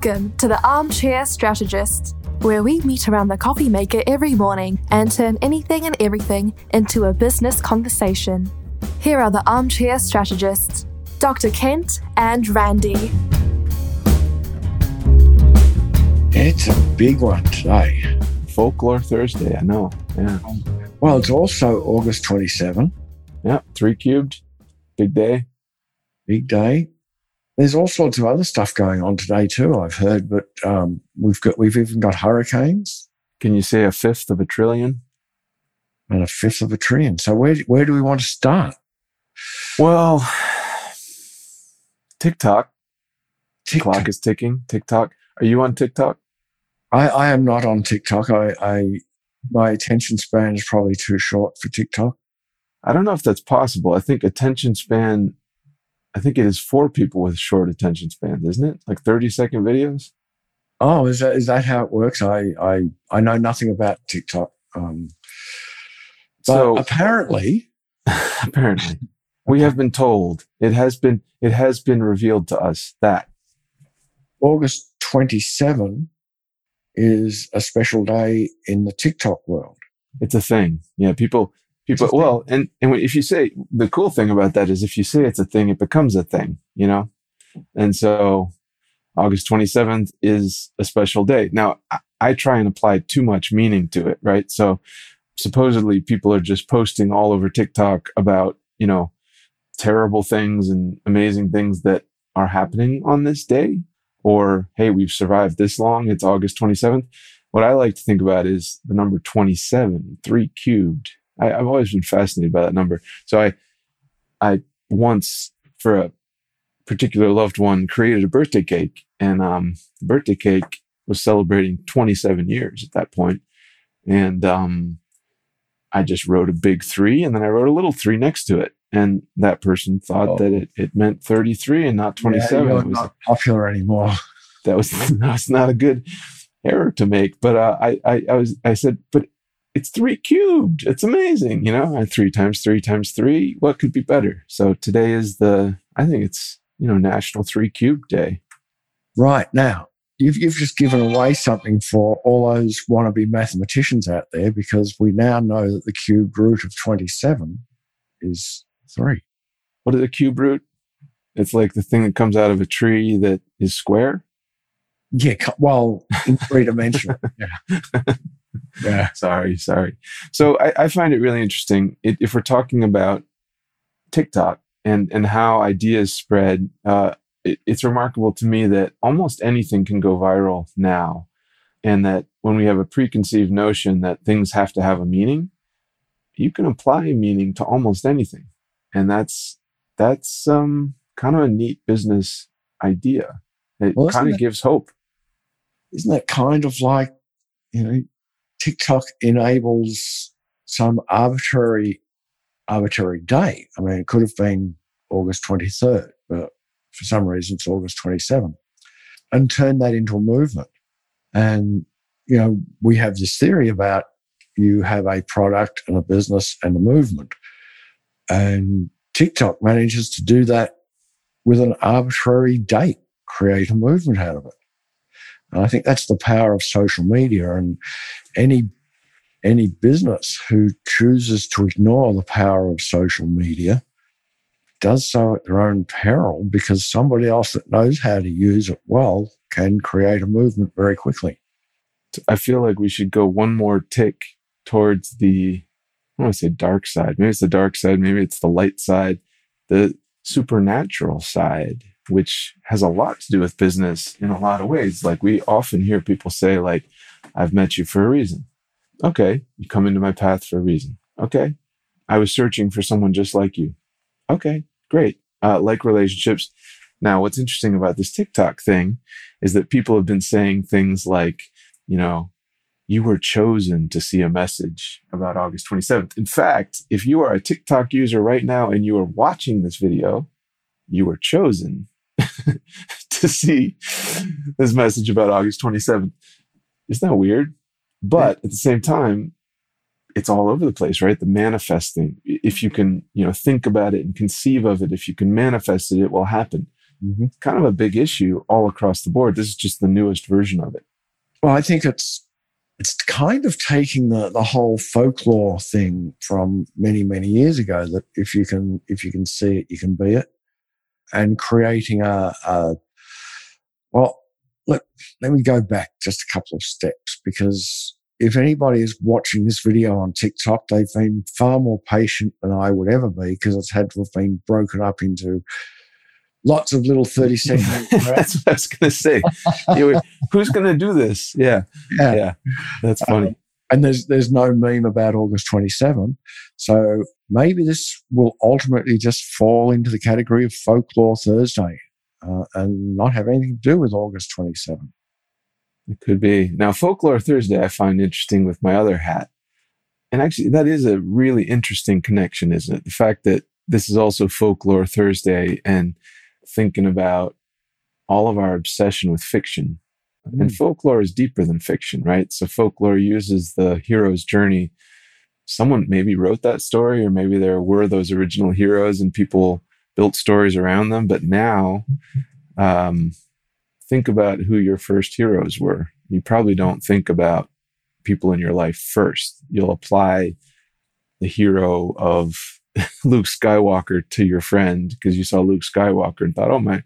Welcome to the Armchair Strategist, where we meet around the coffee maker every morning and turn anything and everything into a business conversation. Here are the Armchair Strategists, Dr. Kent and Randy. It's a big one today. Folklore Thursday, I know. Yeah. Well, it's also August 27, Yeah. Three cubed. Big day. big day. There's all sorts of other stuff going on today too. I've heard, but um, we've got we've even got hurricanes Can you say a fifth of a trillion? and a fifth of a trillion. So where where do we want to start? Well, TikTok. TikTok. Clock is ticking. TikTok. Are you on TikTok? I, I am not on TikTok. I, I my attention span is probably too short for TikTok. I don't know if that's possible. I think attention span, I think it is for people with short attention spans, isn't it? Like 30 second videos? Oh, is that is that how it works? I I I know nothing about TikTok. Um, So apparently, apparently, we have been told it has been, it has been revealed to us that August 27 is a special day in the TikTok world. it's a thing. Yeah. People, people, It's a thing. well, and, and if you say the cool thing about that is if you say it's a thing, it becomes a thing, you know? And so August 27th is a special day. Now I, I try and apply too much meaning to it, right? So supposedly people are just posting all over TikTok about, you know, terrible things and amazing things that are happening on this day. Or, hey, we've survived this long. It's August 27th. What I like to think about is the number 27, three cubed. I, I've always been fascinated by that number. So I, I once for a particular loved one created a birthday cake and, um, the birthday cake was celebrating 27 years at that point. And, um, I just wrote a big three and then I wrote a little three next to it. And that person thought Oh. that it, it meant 33 and not 27. Yeah, It was- not popular anymore. that was that's not a good error to make. But uh, I, I I was I said, but it's three cubed. It's amazing, you know. Three times three times three. What could be better? So today is the I think it's you know National Three Cube Day. Right now, you've you've just given away something for all those wannabe mathematicians out there because we now know that the cube root of 27 is three. What is a cube root? It's like the thing that comes out of a tree that is square. Yeah, well, in three dimensional. Yeah. Yeah. sorry, sorry. So I, I find it really interesting it, if we're talking about TikTok and and how ideas spread. Uh, it, it's remarkable to me that almost anything can go viral now, and that when we have a preconceived notion that things have to have a meaning, you can apply meaning to almost anything, and that's that's um, kind of a neat business idea. It Well, kind of gives hope. Isn't that kind of like, you know, TikTok enables some arbitrary, arbitrary day? I mean, it could have been August 23rd, but for some reason it's August 27th and turn that into a movement. And, you know, we have this theory about you have a product and a business and a movement. And TikTok manages to do that with an arbitrary date, create a movement out of it. And I think that's the power of social media and any any business who chooses to ignore the power of social media does so at their own peril because somebody else that knows how to use it well can create a movement very quickly. I feel like we should go one more tick towards the, I want to say dark side. Maybe it's the dark side. Maybe it's the light side, the supernatural side, which has a lot to do with business in a lot of ways. Like we often hear people say, like, I've met you for a reason. Okay. You come into my path for a reason. Okay. I was searching for someone just like you. Okay. Great. Uh, like relationships. Now, what's interesting about this TikTok thing is that people have been saying things like, you know, you were chosen to see a message about August 27th. In fact, if you are a TikTok user right now and you are watching this video, you were chosen to see this message about August 27th. Isn't that weird? But at the same time, it's all over the place, right? The manifesting. If you can, you know, think about it and conceive of it, if you can manifest it, it will happen. Mhm. kind of a big issue all across the board. This is just the newest version of it. Well, I think it's it's kind of taking the the whole folklore thing from many many years ago. That if you can if you can see it, you can be it, and creating a, a well. Let let me go back just a couple of steps because if anybody is watching this video on TikTok, they've been far more patient than I would ever be because it's had to have been broken up into lots of little 30 second That's what I was going to say. Were- who's going to do this? Yeah. Yeah. Yeah. That's funny. Um, and there's there's no meme about August 27. So maybe this will ultimately just fall into the category of folklore Thursday uh, and not have anything to do with August 27. It could be. Now, Folklore Thursday, I find interesting with my other hat. And actually, that is a really interesting connection, isn't it? The fact that this is also Folklore Thursday and thinking about all of our obsession with fiction. And folklore is deeper than fiction, right? So, folklore uses the hero's journey. Someone maybe wrote that story, or maybe there were those original heroes and people built stories around them. But now, um, think about who your first heroes were. You probably don't think about people in your life first. You'll apply the hero of Luke Skywalker to your friend because you saw Luke Skywalker and thought, oh, my,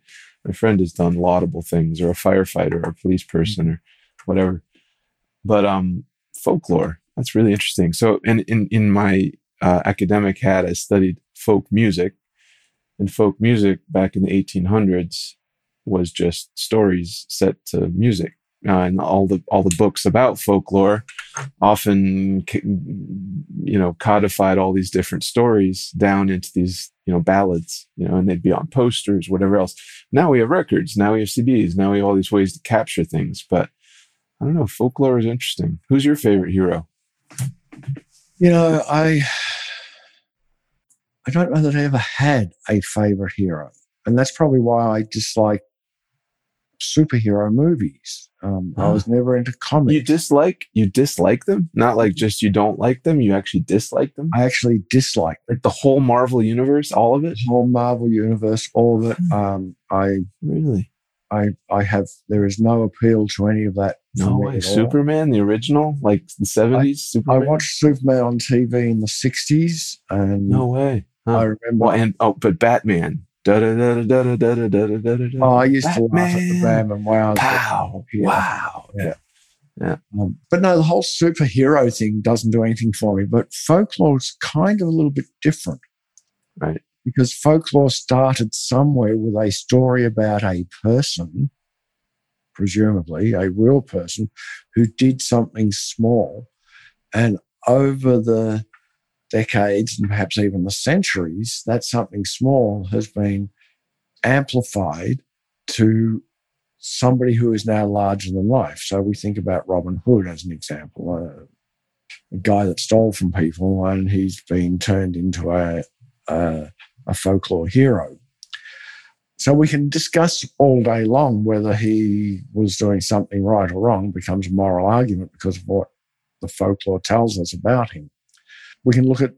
my friend has done laudable things, or a firefighter, or a police person, or whatever. But um, folklore, that's really interesting. So, in, in, in my uh, academic hat, I studied folk music. And folk music back in the 1800s was just stories set to music. Uh, and all the all the books about folklore often you know codified all these different stories down into these you know ballads you know and they'd be on posters whatever else. Now we have records. Now we have cds now we have all these ways to capture things. But i don't know. Folklore is interesting. Who's your favorite hero You know, I I don't know that I ever had a favorite hero, and that's probably why I dislike superhero movies. Um, I was never into comics. you dislike you dislike them not like just you don't like them you actually dislike them I actually dislike like the whole marvel universe all of it the whole Marvel universe, all of it. Um, I really I I have there is no appeal to any of that. no way superman the original like the 70s I superman watched Superman on TV in the '60s, and no way Huh. I remember. well and oh but batman da da da da da da da da da da oh, I used to laugh at the Batman. Batman Wow. Pow! Yeah. Wow! Yeah. Um, but no, the whole superhero thing doesn't do anything for me. But folklore's kind of a little bit different. Right. Because folklore started somewhere with a story about a person, presumably a real person, who did something small. And over the decades and perhaps even the centuries, that something small has been amplified to somebody who is now larger than life. So we think about Robin Hood as an example, uh, a guy that stole from people and he's been turned into a, a, a folklore hero. So we can discuss all day long whether he was doing something right or wrong, becomes a moral argument because of what the folklore tells us about him. We can look at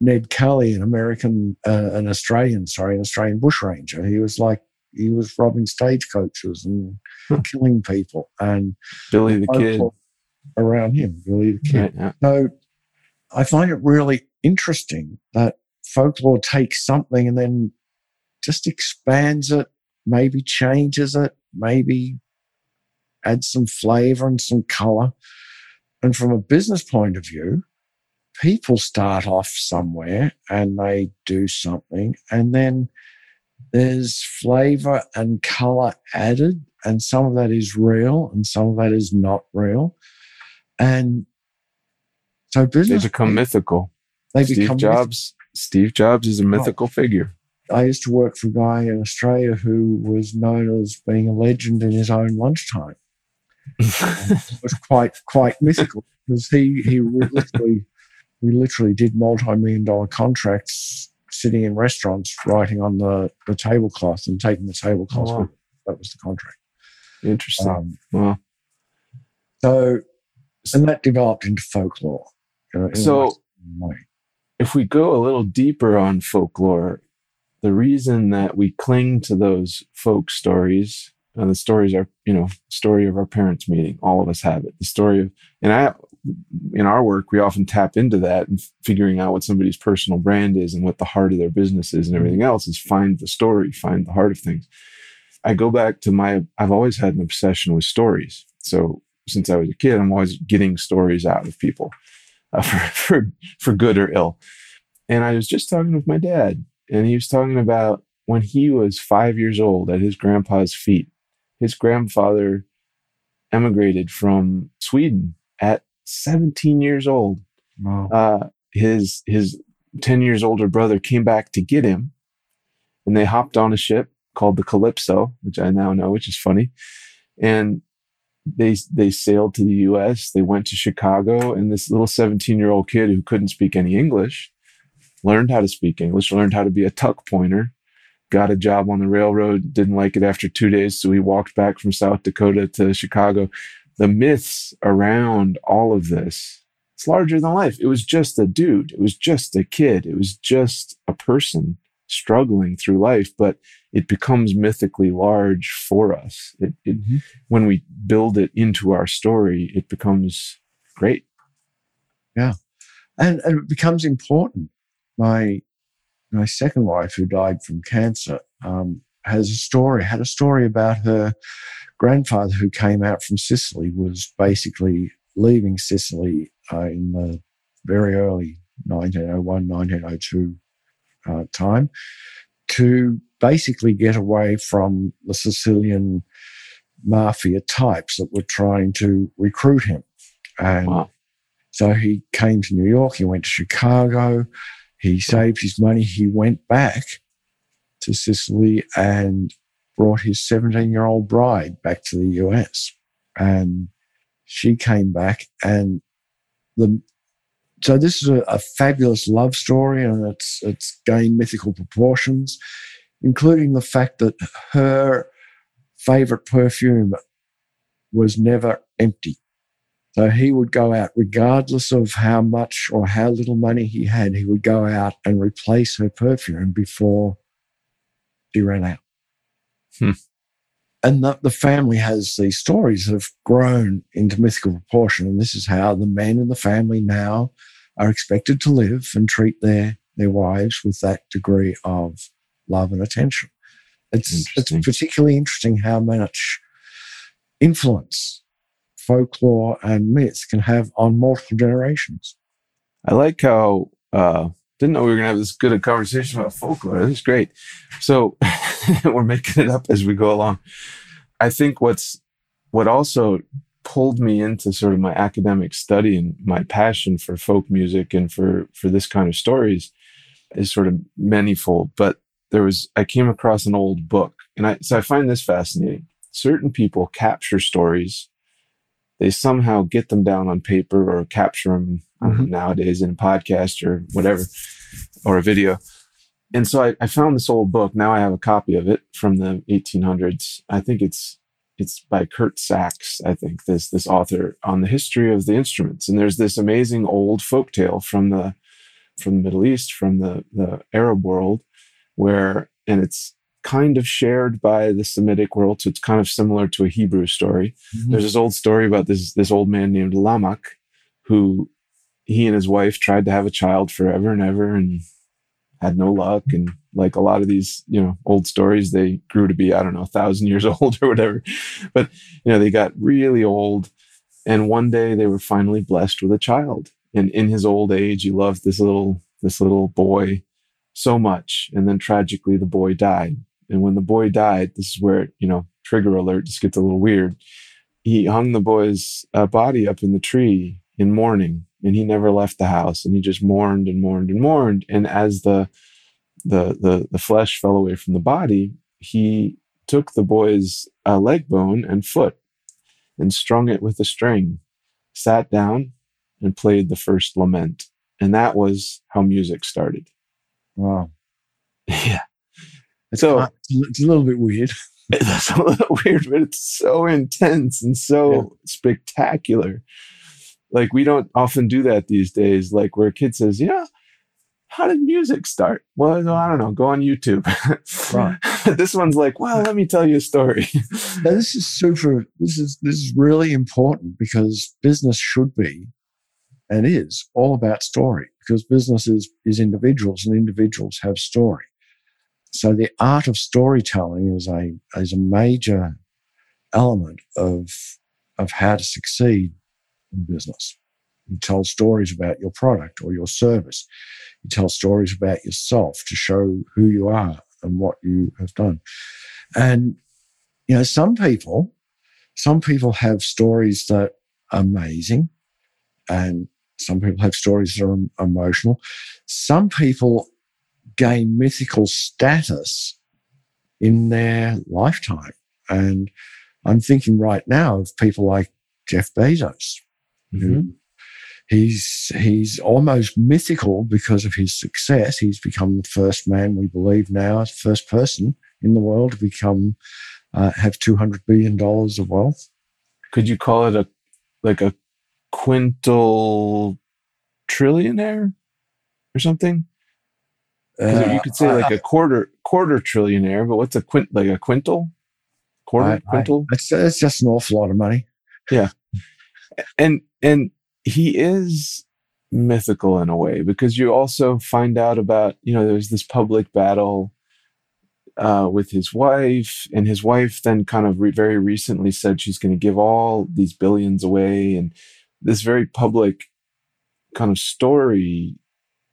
Ned Kelly, an American, uh, an Australian, sorry, an Australian bushranger. He was like, he was robbing stagecoaches and Hmm. killing people and billy the kid around him, Billy the Kid. Right, yeah. So I find it really interesting that folklore takes something and then just expands it, maybe changes it, maybe adds some flavor and some color. And from a business point of view, people start off somewhere and they do something and then there's flavor and color added and some of that is real and some of that is not real. And so business they become mythical. they steve become jobs steve jobs is a mythical figure. I used to work for a guy in australia who was known as being a legend in his own lunchtime. It was quite quite mythical because he he literally we literally did multi-million dollar contracts sitting in restaurants writing on the, the tablecloth and taking the tablecloth Oh, wow. that was the contract. Interesting. Um, well so and that developed into folklore you know, in So-. If we go a little deeper on folklore the reason that we cling to those folk stories and the stories are you know story of our parents meeting all of us have it. The story of and i in our work we often tap into that and figuring out what somebody's personal brand is and what the heart of their business is and mm-hmm. everything else is find the story find the heart of things. I go back to my i've always had an obsession with stories. So since i was a kid i'm always getting stories out of people uh, for, for for good or ill and i was just talking with my dad and he was talking about when he was five years old at his grandpa's feet his grandfather emigrated from Sweden at 17 years old. Wow. Uh, his his 10 years older brother came back to get him, and they hopped on a ship called the Calypso, which I now know, which is funny, and they they sailed to the U.S. They went to Chicago, and this little 17 year old kid who couldn't speak any English learned how to speak English, learned how to be a tuck pointer, got a job on the railroad, didn't like it after two days. So he walked back from South Dakota to Chicago. The myths around all of this, it's larger than life. It was just a dude. It was just a kid. It was just a person struggling through life, but it becomes mythically large for us. It, it, mm-hmm. When we build it into our story, it becomes great. Yeah. And, and it becomes important. My my second wife, who died from cancer, um, has a story, had a story about her grandfather who came out from Sicily, was basically leaving Sicily uh, in the very early 1901, 1902 uh, time to basically get away from the Sicilian mafia types that were trying to recruit him. And wow. so he came to New York, he went to Chicago, he saved his money. He went back to Sicily and brought his 17 year old bride back to the US. And she came back and the, so this is a, a fabulous love story and it's, it's gained mythical proportions, including the fact that her favorite perfume was never empty. So he would go out, regardless of how much or how little money he had, he would go out and replace her perfume before she ran out. Hmm. And the, the family has these stories that have grown into mythical proportion. And this is how the men in the family now are expected to live and treat their, their wives with that degree of love and attention. It's, it's particularly interesting how much influence folklore and myth can have on multiple generations. I like how uh, didn't know we were gonna have this good a conversation about folklore. This is great. So we're making it up as we go along. I think what's what also pulled me into sort of my academic study and my passion for folk music and for for this kind of stories is sort of manifold. But there was I came across an old book, and I so I find this fascinating. Certain people capture stories they somehow get them down on paper or capture them mm-hmm. nowadays in a podcast or whatever, or a video. And so I, I, found this old book. Now I have a copy of it from the 1800s. I think it's it's by Curt Sachs. I think this this author on the history of the instruments. And there's this amazing old folk tale from the from the Middle East, from the the Arab world, where and it's kind of shared by the Semitic world. So it's kind of similar to a Hebrew story. Mm-hmm. There's this old story about this, this old man named Lamech, who he and his wife tried to have a child forever and ever and had no luck. And like a lot of these, you know, old stories, they grew to be, I don't know, a thousand years old or whatever. But, you know, they got really old. And one day they were finally blessed with a child. And in his old age, he loved this little, this little boy so much. And then tragically, the boy died. And when the boy died, this is where, you know, trigger alert just gets a little weird. He hung the boy's uh, body up in the tree in mourning and he never left the house and he just mourned and mourned and mourned. And as the, the, the, the flesh fell away from the body, he took the boy's uh, leg bone and foot and strung it with a string, sat down and played the first lament. And that was how music started. Wow. Yeah. Uh, it's so it's a little bit weird. It's a little weird, but it's so intense and so yeah. spectacular. Like we don't often do that these days. Like where a kid says, "Yeah, how did music start? Well, I don't know. Go on YouTube. Right. this one's like, well, let me tell you a story. Now, this is super. This is this is really important because business should be, and is all about story. Because business is is individuals, and individuals have story. So the art of storytelling is a is a major element of of how to succeed in business. You tell stories about your product or your service. You tell stories about yourself to show who you are and what you have done. And, you know, some people, some people have stories that are amazing and some people have stories that are emotional. Some people gain mythical status in their lifetime. And I'm thinking right now of people like Jeff Bezos, Mm-hmm. He's he's almost mythical because of his success. He's become the first man, we believe now, first person in the world to become uh, have two hundred billion dollars of wealth. Could you call it a like a quintal trillionaire or something? Uh, you could say I- like a quarter quarter trillionaire, but what's a quint like a quintal? Quarter I- I- quintal? It's, it's just an awful lot of money. Yeah, and and he is mythical in a way because you also find out about you know there's this public battle uh, with his wife and his wife then kind of re- very recently said she's going to give all these billions away and this very public kind of story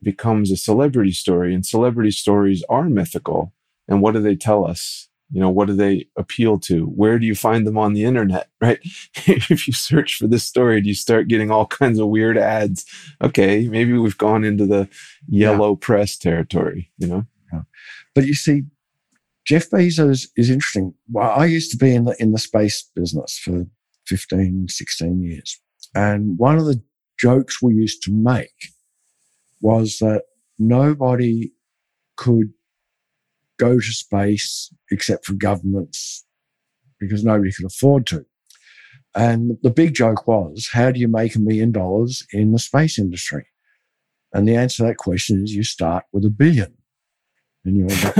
becomes a celebrity story and celebrity stories are mythical. And what do they tell us? You know what do they appeal to? Where do you find them on the internet right? If you search for this story do you start getting all kinds of weird ads okay maybe we've gone into the yellow press territory you know? But you see, Jeff Bezos is interesting. Well, I used to be in the in the space business for 15, 16 years. And one of the jokes we used to make was that nobody could go to space except for governments because nobody could afford to. And the big joke was, how do you make a million dollars in the space industry? And the answer to that question is you start with a billion. And you end up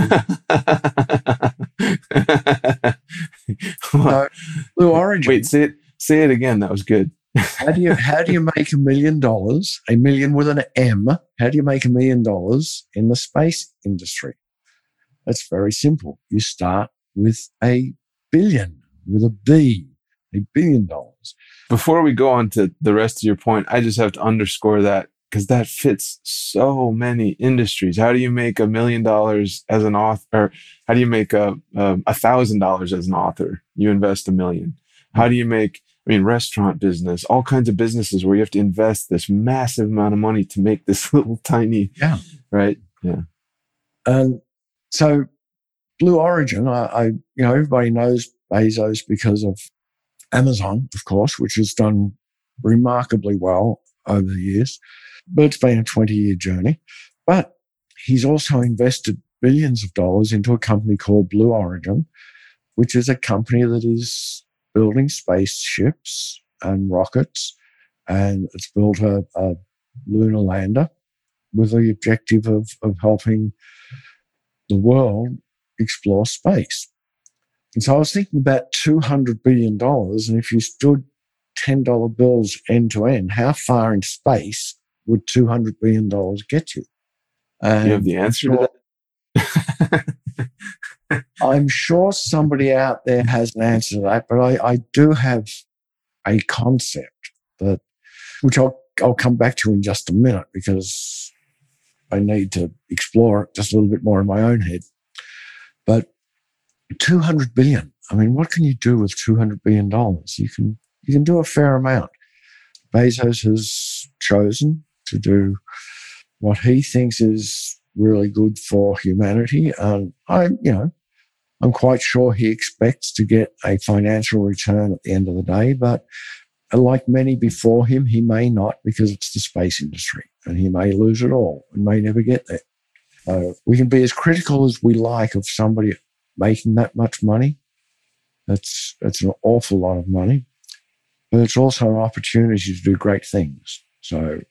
with Blue Origin. wait say it say it again that was good how do you how do you make a million dollars? A million with an M. How do you make a million dollars in the space industry? That's very simple. You start with a billion with a B, a billion dollars. before we go on to the rest of your point i just have to underscore that because that fits so many industries how do you make a million dollars as an author or how do you make a um, a thousand dollars as an author you invest a million how do you make i mean restaurant business all kinds of businesses where you have to invest this massive amount of money to make this little tiny Yeah. right yeah And so Blue Origin, I, I you know, everybody knows Bezos because of Amazon, of course, which has done remarkably well over the years. But it's been a 20 year journey. But he's also invested billions of dollars into a company called Blue Origin, which is a company that is building spaceships and rockets. And it's built a, a lunar lander with the objective of, of helping the world explore space. And so I was thinking about $200 billion. And if you stood $10 bills end to end, how far in space would $200 billion get you? And you have the answer to that I'm sure somebody out there has an answer to that, but I, I do have a concept that, which I'll, I'll come back to in just a minute because I need to explore it just a little bit more in my own head. But 200 billion. I mean, what can you do with 200 billion dollars? You can, you can do a fair amount. Bezos has chosen to do what he thinks is really good for humanity. And I, you know, I'm quite sure he expects to get a financial return at the end of the day, but like many before him, he may not because it's the space industry and he may lose it all and may never get there. Uh, we can be as critical as we like of somebody making that much money. That's, that's an awful lot of money, but it's also an opportunity to do great things. So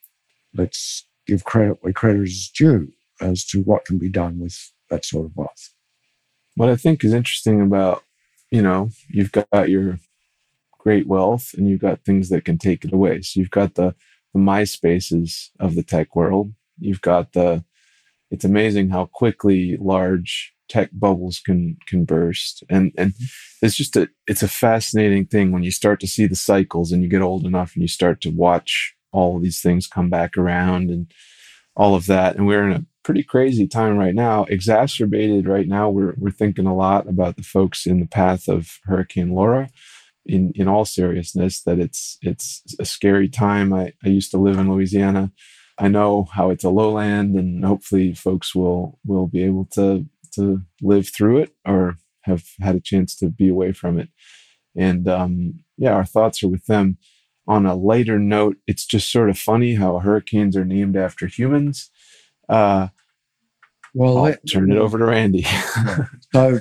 let's give credit where credit is due. as to what can be done with that sort of wealth. What I think is interesting about, you know, you've got your great wealth and you've got things that can take it away. So you've got the, the MySpaces of the tech world. You've got the, it's amazing how quickly large tech bubbles can can burst and and it's just a it's a fascinating thing when you start to see the cycles and you get old enough and you start to watch all these things come back around and all of that and we're in a pretty crazy time right now exacerbated right now we're we're thinking a lot about the folks in the path of hurricane laura in in all seriousness that it's it's a scary time i i used to live in louisiana i know how it's a lowland and hopefully folks will will be able to to live through it or have had a chance to be away from it. And um, yeah, our thoughts are with them. On a lighter note, it's just sort of funny how hurricanes are named after humans. Uh, well, I'll let, turn it over to Randy. so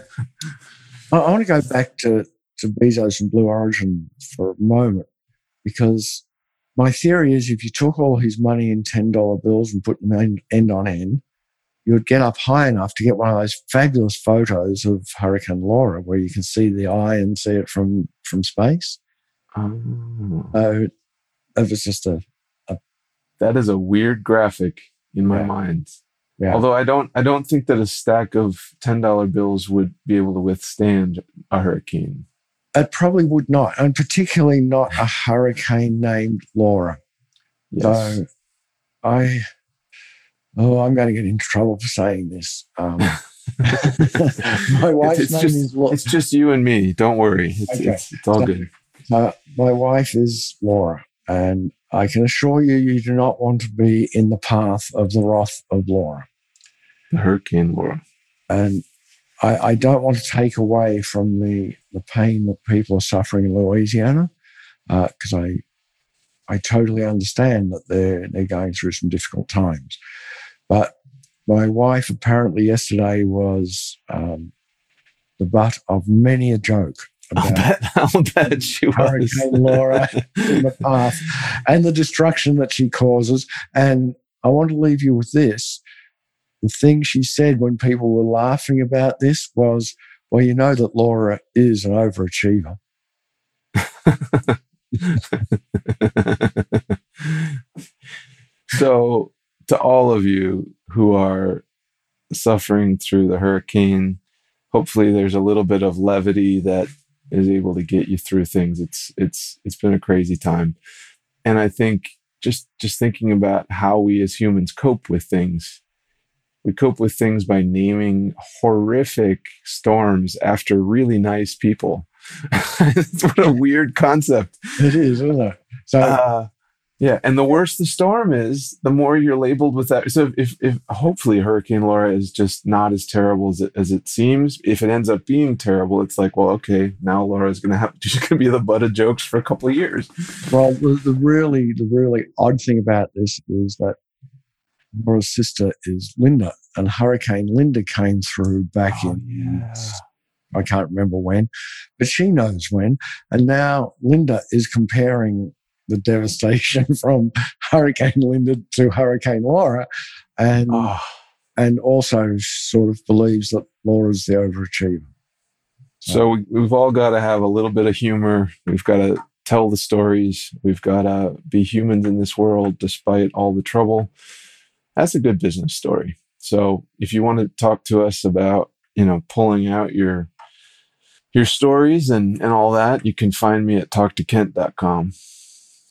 I, I want to go back to, to Bezos and Blue Origin for a moment because my theory is if you took all his money in $10 bills and put them end, end on end, you would get up high enough to get one of those fabulous photos of Hurricane Laura, where you can see the eye and see it from from space. Oh. So it was just a, a, That is a weird graphic in my yeah. mind. Yeah. Although I don't, I don't think that a stack of ten dollar bills would be able to withstand a hurricane. It probably would not, and particularly not a hurricane named Laura. Yes. So I Oh, I'm going to get into trouble for saying this. Um, my wife's it's, name just, is Laura. It's just you and me. Don't worry. It's, okay. it's, it's all so, good. Uh, my wife is Laura, and I can assure you, you do not want to be in the path of the wrath of Laura. The Hurricane Laura. And I, I don't want to take away from the, the pain that people are suffering in Louisiana, because uh, I I totally understand that they're they're going through some difficult times. But my wife apparently yesterday was um, the butt of many a joke. I'll bet, I'll bet she Hurricane was. Laura in the past and the destruction that she causes. And I want to leave you with this. The thing she said when people were laughing about this was, well, you know that Laura is an overachiever. so to all of you who are suffering through the hurricane. Hopefully, there's a little bit of levity that is able to get you through things. It's it's it's been a crazy time, and I think just just thinking about how we as humans cope with things. We cope with things by naming horrific storms after really nice people. what a weird concept. It is, isn't it? So uh, yeah, and the worse the storm is, the more you're labeled with that. So if, if hopefully Hurricane Laura is just not as terrible as it, as it seems, if it ends up being terrible, it's like, well, okay, now Laura's going to have she's going to be the butt of jokes for a couple of years. Well, the, the really the really odd thing about this is that Laura's sister is Linda, and Hurricane Linda came through back oh, in. Yeah. I can't remember when, but she knows when. And now Linda is comparing the devastation from Hurricane Linda to Hurricane Laura, and oh. and also sort of believes that Laura's the overachiever. So we, we've all got to have a little bit of humor. We've got to tell the stories. We've got to be humans in this world despite all the trouble. That's a good business story. So if you want to talk to us about, you know, pulling out your your stories and, and all that, you can find me at talktokent.com.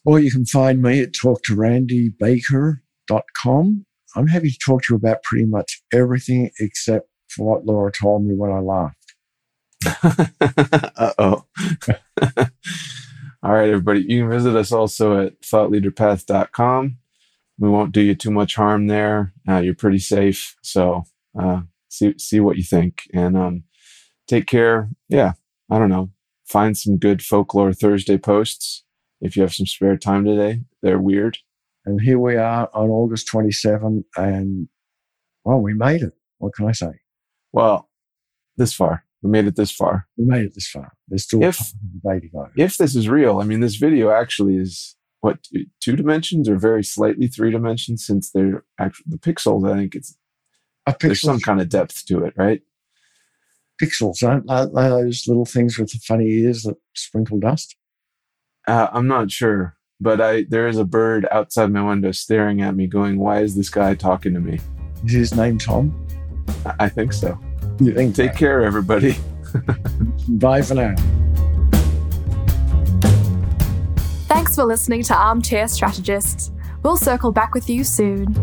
Or you can find me at talktorandybaker.com. I'm happy to talk to you about pretty much everything except for what Laura told me when I laughed. uh oh. All right, everybody. You can visit us also at thoughtleaderpath.com. We won't do you too much harm there. Uh, you're pretty safe. So uh, see see what you think and um, take care. Yeah, I don't know. Find some good folklore Thursday posts if you have some spare time today. They're weird. And here we are on August 27, and well, we made it. What can I say? Well, this far. We made it this far. We made it this far. There's still if, a to go. If this is real, I mean, this video actually is what two dimensions or very slightly three dimensions since they're actually the pixels. I think it's Are There's some kind of depth to it, right? pixels aren't they those little things with the funny ears that sprinkle dust? Uh, I'm not sure, but I there is a bird outside my window staring at me, going, "Why is this guy talking to me?" Is his name Tom? I- I think so. You think? Take care, everybody. Bye for now. Thanks for listening to Armchair Strategists. We'll circle back with you soon.